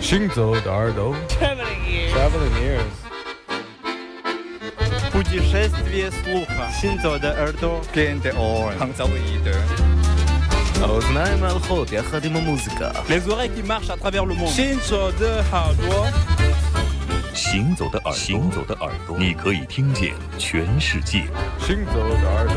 行走的耳朵，Traveling ears。Traveling ears。Путешествие слуха. 行走的耳朵，Gen de or. Hangzao de ear. האוזניים הלכות יחד עם המוזיקה. Les oreilles qui marchent à travers le monde. 行走的耳朵。行走的耳朵，行走的耳朵，你可以听见全世界。行走的耳朵。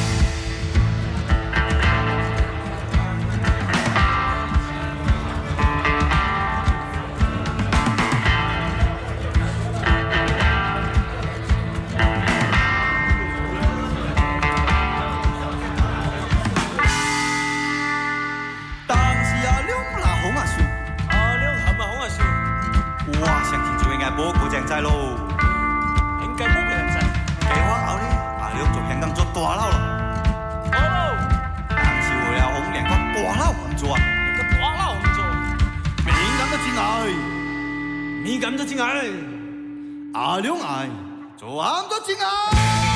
我个正在喽，应该我个人在。结婚后呢，阿亮做人当做大佬了。好，但是为了红娘个大佬工作，个大佬工作，敏感个真爱，敏感个真爱，阿亮爱做阿姆个爱。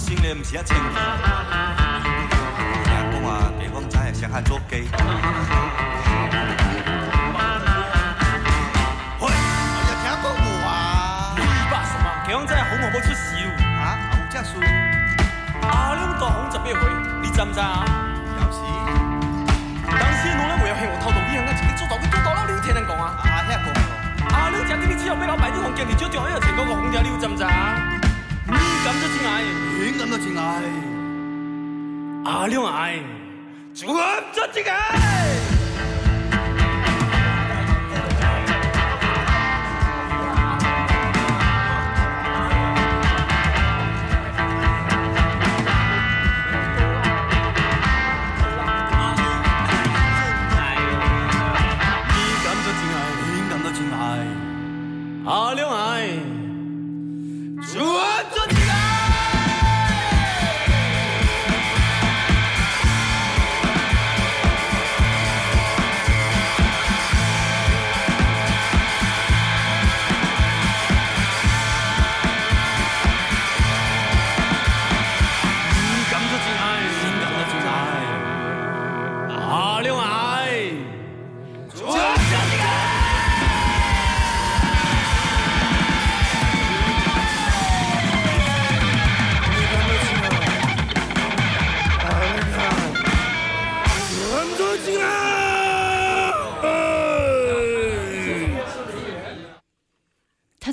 清，听人讲话地方仔系成汉捉鸡。喂，我又听讲话，二百十万地方仔好我冇出事啊，有这事。阿两大红十八岁，你知唔知啊？有时，当时我咧为了向我偷渡，你向我自己做到佢做到啦，你听人讲啊？啊，遐讲咯。阿两只啲之后俾老板啲红叫你做掉，又成嗰个红条，你知唔知啊？你咁多真爱，你咁多真爱，阿亮爱，做咁多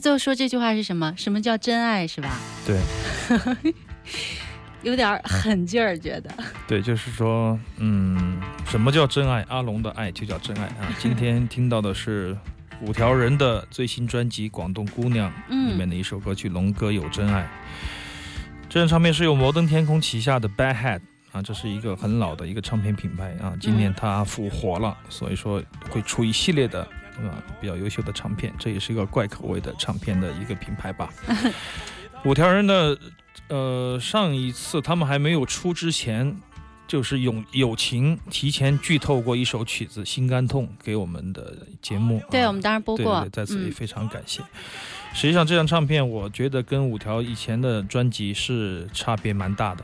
真爱。说这句话是什么？什么叫真爱？是吧？对，有点狠劲儿，觉得。对，就是说，嗯，什么叫真爱？阿龙的爱就叫真爱啊！今天听到的是五条人的最新专辑《广东姑娘》里面的一首歌曲《龙哥有真爱》。这张唱片是由摩登天空旗下的 Bad Head 啊，这是一个很老的一个唱片品牌啊，今年它复活了，所以说会出一系列的。啊，比较优秀的唱片，这也是一个怪口味的唱片的一个品牌吧。五条人的，呃，上一次他们还没有出之前，就是友友情提前剧透过一首曲子《心肝痛》给我们的节目。对，我们当然播过，在此也非常感谢。实际上，这张唱片我觉得跟五条以前的专辑是差别蛮大的。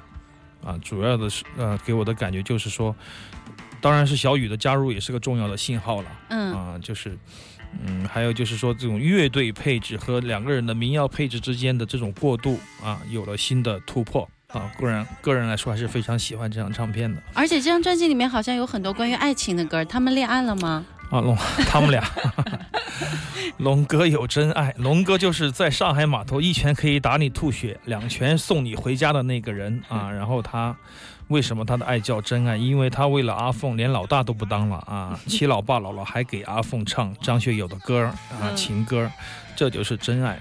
啊，主要的是，呃，给我的感觉就是说。当然是小雨的加入也是个重要的信号了，嗯啊，就是嗯，还有就是说这种乐队配置和两个人的民谣配置之间的这种过渡啊，有了新的突破啊。个人个人来说还是非常喜欢这张唱片的。而且这张专辑里面好像有很多关于爱情的歌，他们恋爱了吗？啊，龙 他们俩，龙哥有真爱，龙哥就是在上海码头一拳可以打你吐血，两拳送你回家的那个人啊。然后他为什么他的爱叫真爱？因为他为了阿凤连老大都不当了啊，七老爸老了还给阿凤唱张学友的歌啊情歌，这就是真爱。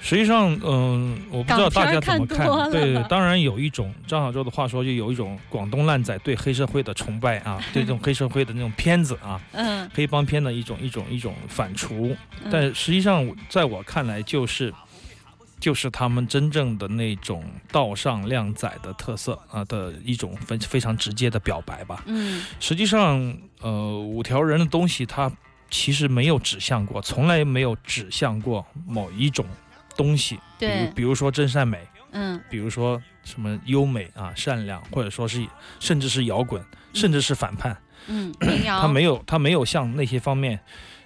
实际上，嗯，我不知道大家怎么看。对，当然有一种张小舟的话说，就有一种广东烂仔对黑社会的崇拜啊，对这种黑社会的那种片子啊，嗯，黑帮片的一种一种一种反刍。但实际上，在我看来，就是就是他们真正的那种道上靓仔的特色啊的一种非非常直接的表白吧。嗯，实际上，呃，五条人的东西，它其实没有指向过，从来没有指向过某一种。东西，比如比如说真善美，嗯，比如说什么优美啊、善良，或者说是甚至是摇滚，甚至是反叛，嗯，他没有他没有向那些方面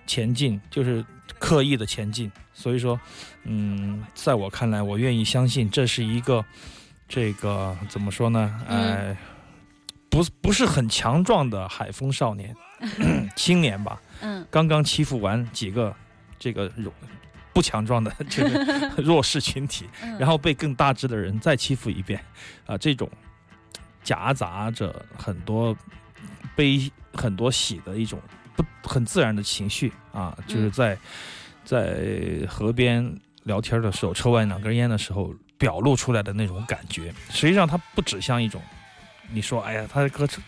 前进，就是刻意的前进。所以说，嗯，在我看来，我愿意相信这是一个这个怎么说呢？哎，不不是很强壮的海风少年 青年吧？嗯，刚刚欺负完几个这个弱。不强壮的这个 弱势群体，然后被更大只的人再欺负一遍，啊，这种夹杂着很多悲、很多喜的一种不很自然的情绪啊，就是在在河边聊天的时候，抽完两根烟的时候表露出来的那种感觉。实际上，它不指向一种。你说，哎呀，他的歌唱，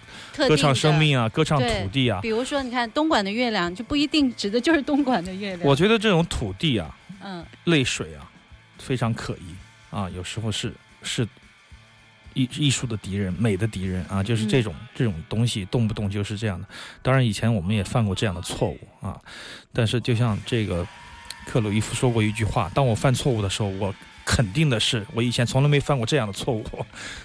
歌唱生命啊，歌唱土地啊。比如说，你看东莞的月亮，就不一定指的就是东莞的月亮。我觉得这种土地啊，嗯，泪水啊，非常可疑啊。有时候是是艺艺术的敌人，美的敌人啊，就是这种这种东西，动不动就是这样的。当然，以前我们也犯过这样的错误啊。但是，就像这个克鲁伊夫说过一句话：，当我犯错误的时候，我。肯定的是，我以前从来没犯过这样的错误，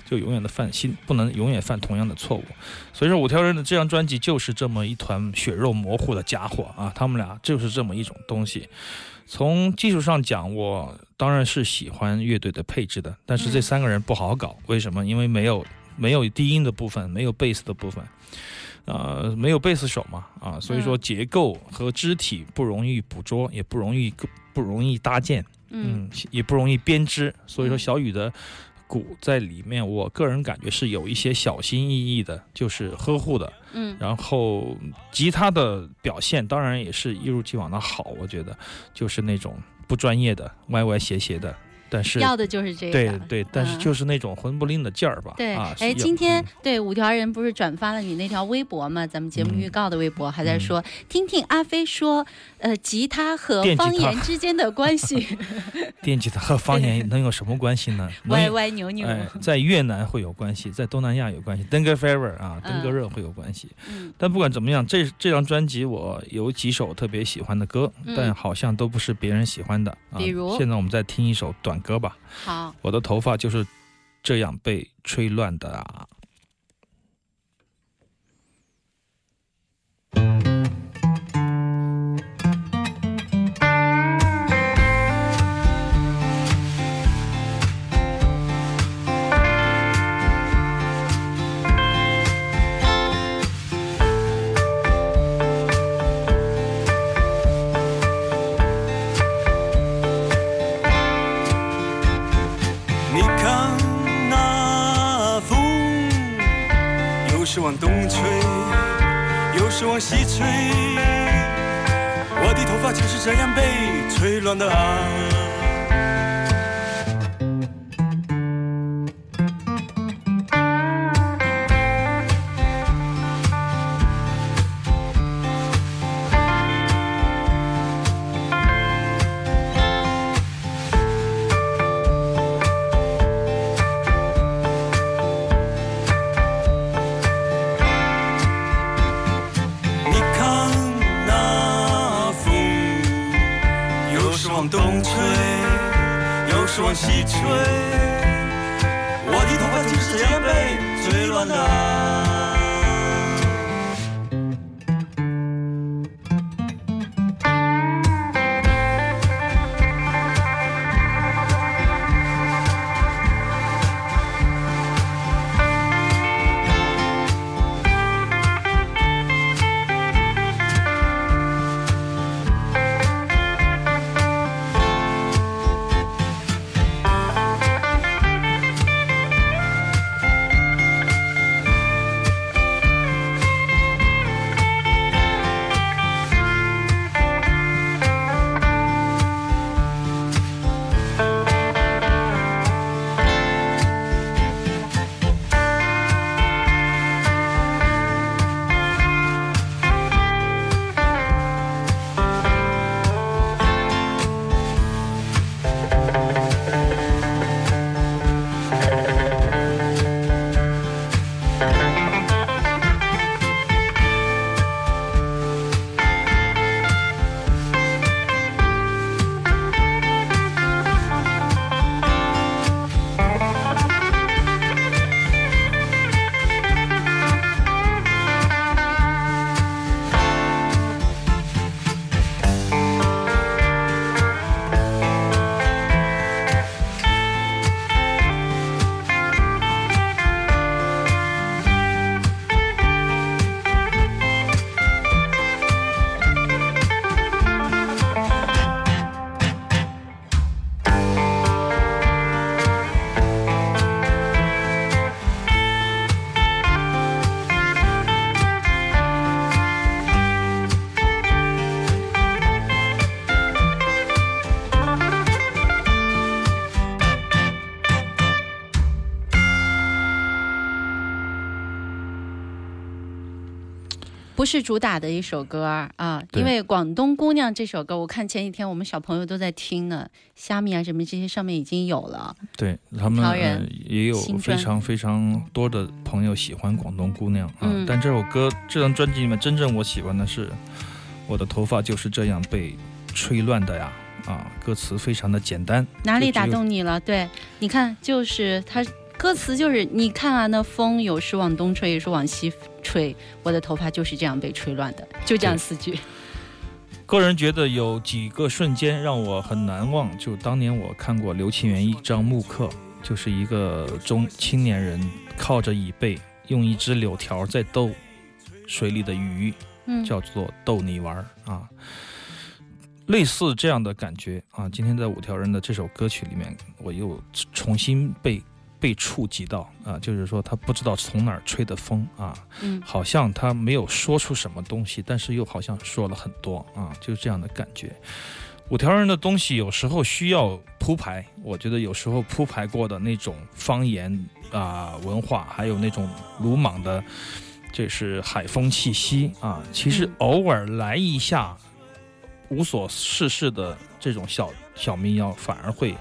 就永远的犯新，不能永远犯同样的错误。所以说，五条人的这张专辑就是这么一团血肉模糊的家伙啊！他们俩就是这么一种东西。从技术上讲，我当然是喜欢乐队的配置的，但是这三个人不好搞。为什么？因为没有没有低音的部分，没有贝斯的部分，呃，没有贝斯手嘛，啊，所以说结构和肢体不容易捕捉，也不容易不容易搭建。嗯，也不容易编织，所以说小雨的鼓在里面，我个人感觉是有一些小心翼翼的，就是呵护的。嗯，然后吉他的表现当然也是一如既往的好，我觉得就是那种不专业的歪歪斜斜的。但是要的就是这个，对对，但是就是那种魂不吝的劲儿吧。对，哎，今天对五条人不是转发了你那条微博吗？咱们节目预告的微博还在说，听听阿飞说，呃，吉他和方言之间的关系。电吉他和方言能有什么关系呢？歪歪扭扭。在越南会有关系，在东南亚有关系，登哥 fever 啊，登哥热会有关系。嗯。但不管怎么样，这这张专辑我有几首特别喜欢的歌，但好像都不是别人喜欢的。比如，现在我们再听一首短。歌吧，好，我的头发就是这样被吹乱的啊。西吹，我的头发就是这样被吹乱的啊。不是主打的一首歌啊，因为《广东姑娘》这首歌，我看前几天我们小朋友都在听呢，虾米啊什么这些上面已经有了。对他们呃、也有非常非常多的朋友喜欢《广东姑娘》啊，但这首歌这张专辑里面真正我喜欢的是《我的头发就是这样被吹乱的呀》啊，歌词非常的简单。哪里打动你了？对，你看，就是它歌词就是你看啊，那风有时往东吹，有时往西。吹，我的头发就是这样被吹乱的，就这样四句。个人觉得有几个瞬间让我很难忘，就当年我看过刘清源一张木刻，就是一个中青年人靠着椅背，用一只柳条在逗水里的鱼，嗯叫做逗你玩啊，类似这样的感觉啊。今天在五条人的这首歌曲里面，我又重新被。被触及到啊，就是说他不知道从哪儿吹的风啊，嗯，好像他没有说出什么东西，但是又好像说了很多啊，就是这样的感觉。五条人的东西有时候需要铺排，我觉得有时候铺排过的那种方言啊文化，还有那种鲁莽的，这是海风气息啊，其实偶尔来一下无所事事的这种小小民谣，反而会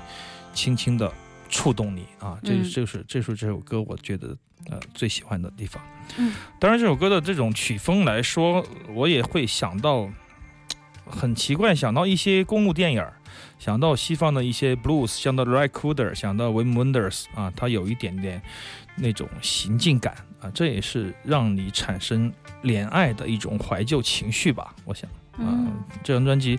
轻轻的。触动你啊，这就是这是这首歌，我觉得呃最喜欢的地方。嗯，当然这首歌的这种曲风来说，我也会想到很奇怪，想到一些公路电影想到西方的一些 blues，想到 Ray Cooder，想到 Wim Wenders 啊，它有一点点那种行进感啊，这也是让你产生怜爱的一种怀旧情绪吧，我想。嗯，这张专辑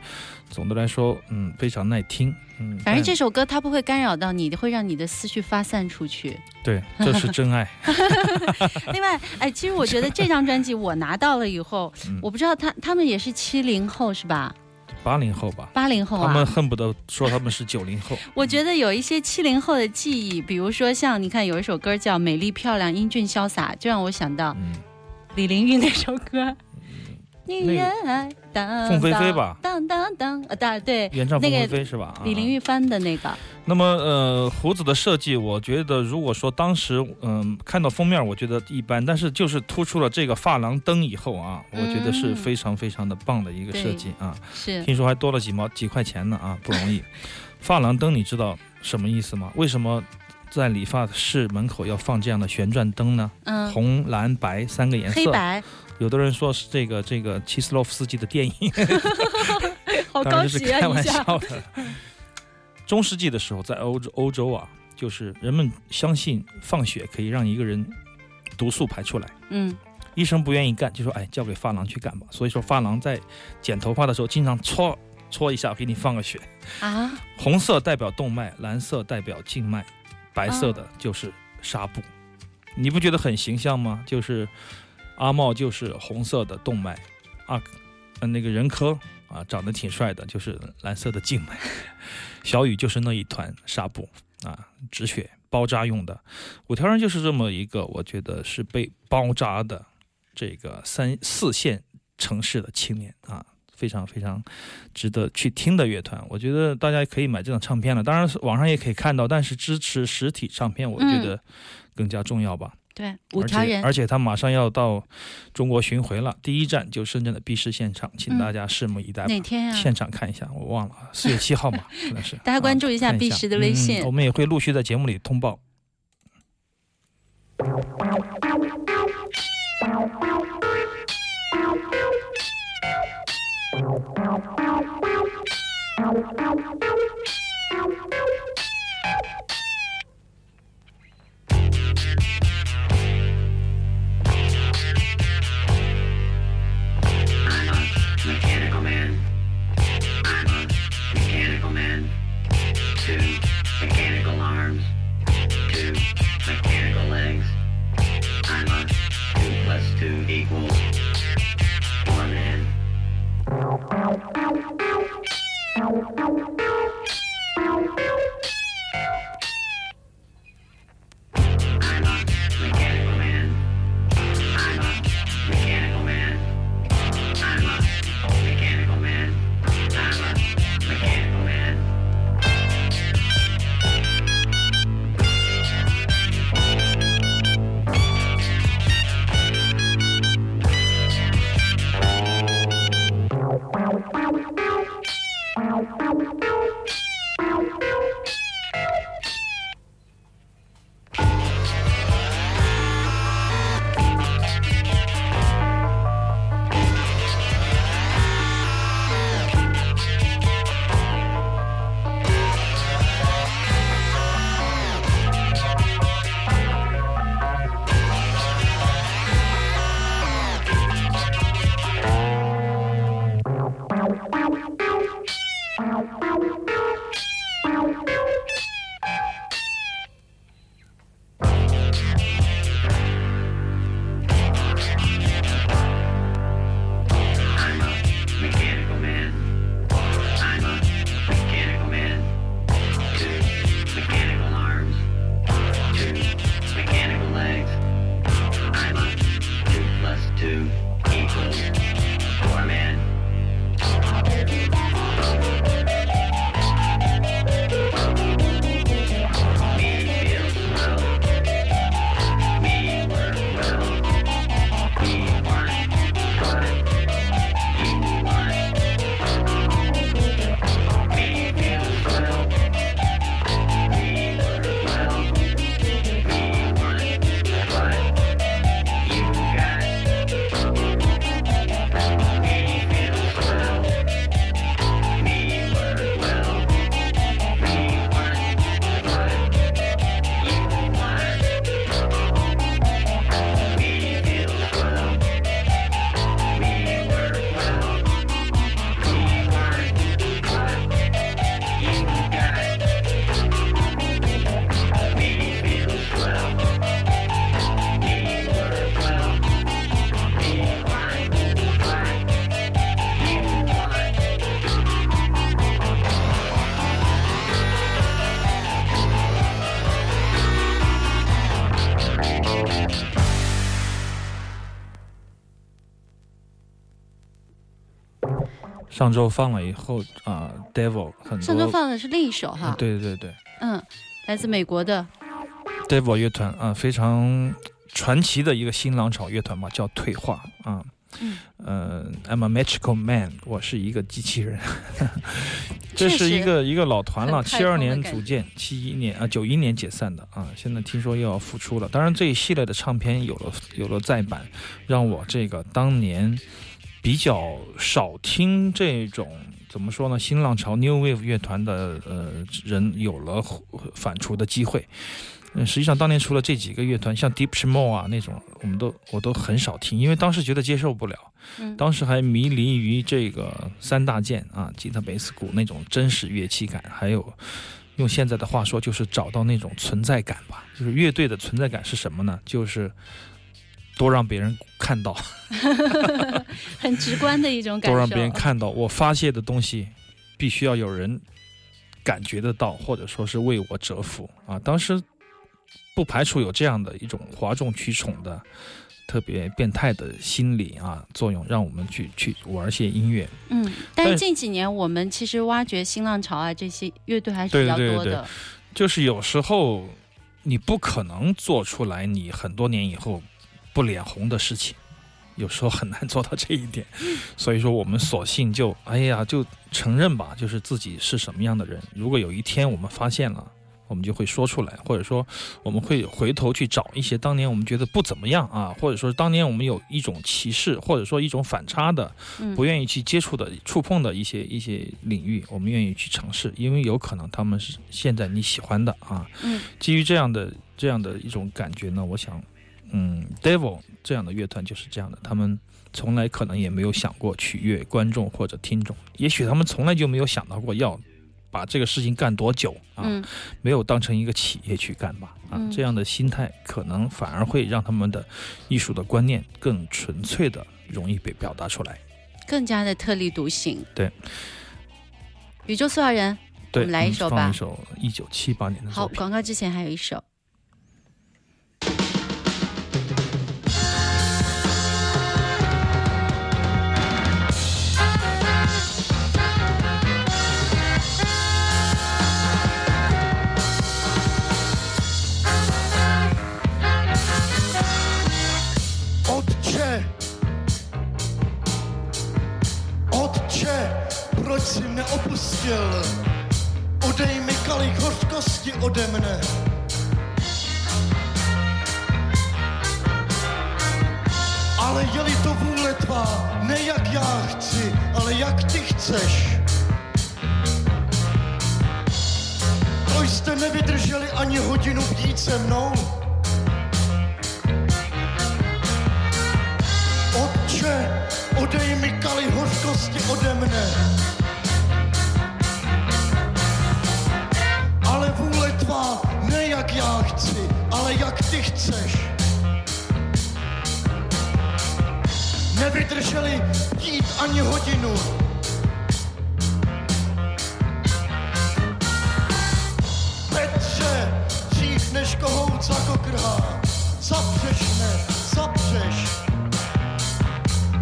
总的来说，嗯，非常耐听。嗯，反正这首歌它不会干扰到你，会让你的思绪发散出去。对，这是真爱。另外，哎，其实我觉得这张专辑我拿到了以后，我不知道他他们也是七零后是吧？八零后吧。八零后啊。他们恨不得说他们是九零后。我觉得有一些七零后的记忆，比如说像你看有一首歌叫《美丽漂亮英俊潇洒》，就让我想到李玲玉那首歌。女人爱凤飞飞吧，当当当，呃，大对，原唱凤飞飞是吧？李玲玉翻的那个。那么，呃，胡子的设计，我觉得如果说当时，嗯，看到封面，我觉得一般，但是就是突出了这个发廊灯以后啊，我觉得是非常非常的棒的一个设计啊。是。听说还多了几毛几块钱呢啊，不容易。发廊灯，你知道什么意思吗？为什么在理发室门口要放这样的旋转灯呢？嗯。红、蓝、白三个颜色。黑白。有的人说是这个这个齐斯洛夫斯基的电影，好高级啊！开玩笑的。中世纪的时候，在欧洲欧洲啊，就是人们相信放血可以让一个人毒素排出来。嗯，医生不愿意干，就说：“哎，交给发廊去干吧。”所以说，发廊在剪头发的时候，经常搓搓一下，给你放个血。啊，红色代表动脉，蓝色代表静脉，白色的就是纱布。你不觉得很形象吗？就是。阿茂就是红色的动脉，啊，那个人科啊，长得挺帅的，就是蓝色的静脉。小雨就是那一团纱布啊，止血包扎用的。五条人就是这么一个，我觉得是被包扎的这个三四线城市的青年啊，非常非常值得去听的乐团。我觉得大家可以买这张唱片了，当然网上也可以看到，但是支持实体唱片，我觉得更加重要吧。对，五而条人且而且他马上要到中国巡回了，第一站就深圳的 B 市现场，请嗯大家拭目以待吧。哪天啊？现场看一下，我忘了，四月七号嘛，可能是。大家关注一下 B 市的微信嗯我们也会陆续在节目里通报。上周放了以后啊、d e v i l 很多。上周放的是另一首哈，对对对嗯，来自美国的，，Devil 乐团啊、非常传奇的一个新浪潮乐团嘛，叫退化啊。嗯，呃，I'm a magical man，我是一个机器人。这是一个一个老团了，七二年组建，七一年啊九一年解散的啊，现在听说又要复出了。当然这一系列的唱片有了有了再版，让我这个当年比较少听这种怎么说呢，新浪潮 New Wave 乐团的呃人有了反刍的机会。嗯，实际上当年除了这几个乐团，像 Deep Shmo 啊那种，我们都我都很少听，因为当时觉得接受不了。嗯，当时还迷离于这个三大件啊，吉他、贝斯、鼓那种真实乐器感，还有用现在的话说，就是找到那种存在感吧。就是乐队的存在感是什么呢？就是多让别人看到，很直观的一种感受。多让别人看到我发泄的东西，必须要有人感觉得到，或者说是为我折服啊。当时不排除有这样的一种哗众取宠的。特别变态的心理啊作用，让我们去去玩些音乐。嗯，但是近几年我们其实挖掘新浪潮啊这些乐队还是对比较对对多的。就是有时候你不可能做出来你很多年以后不脸红的事情，有时候很难做到这一点。所以说，我们索性就哎呀，就承认吧，就是自己是什么样的人。如果有一天我们发现了，我们就会说出来，或者说我们会回头去找一些当年我们觉得不怎么样啊，或者说当年我们有一种歧视，或者说一种反差的，不愿意去接触的、触碰的一些一些领域，我们愿意去尝试，因为有可能他们是现在你喜欢的啊。嗯，基于这样的这样的一种感觉呢，我想，嗯，Devil 这样的乐团就是这样的，他们从来可能也没有想过取悦观众或者听众，也许他们从来就没有想到过要。把这个事情干多久啊？没有当成一个企业去干吧？啊，这样的心态可能反而会让他们的艺术的观念更纯粹的，容易被表达出来，更加的特立独行。对，宇宙塑料人，我们来一首吧。一首一九七八年的好，广告之前还有一首。Hořkosti ode mne. Ale vůle tvá, ne jak já chci, ale jak ty chceš. Nevydrželi jít ani hodinu. Petře, dřív než kohout zakokrhá, zapřeš mne, zapřeš.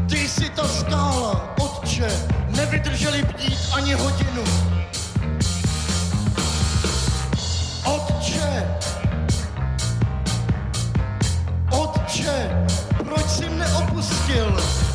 Ty jsi ta skála, otče, nevydrželi bdít ani hodinu. Otče, otče, proč jsi mne opustil?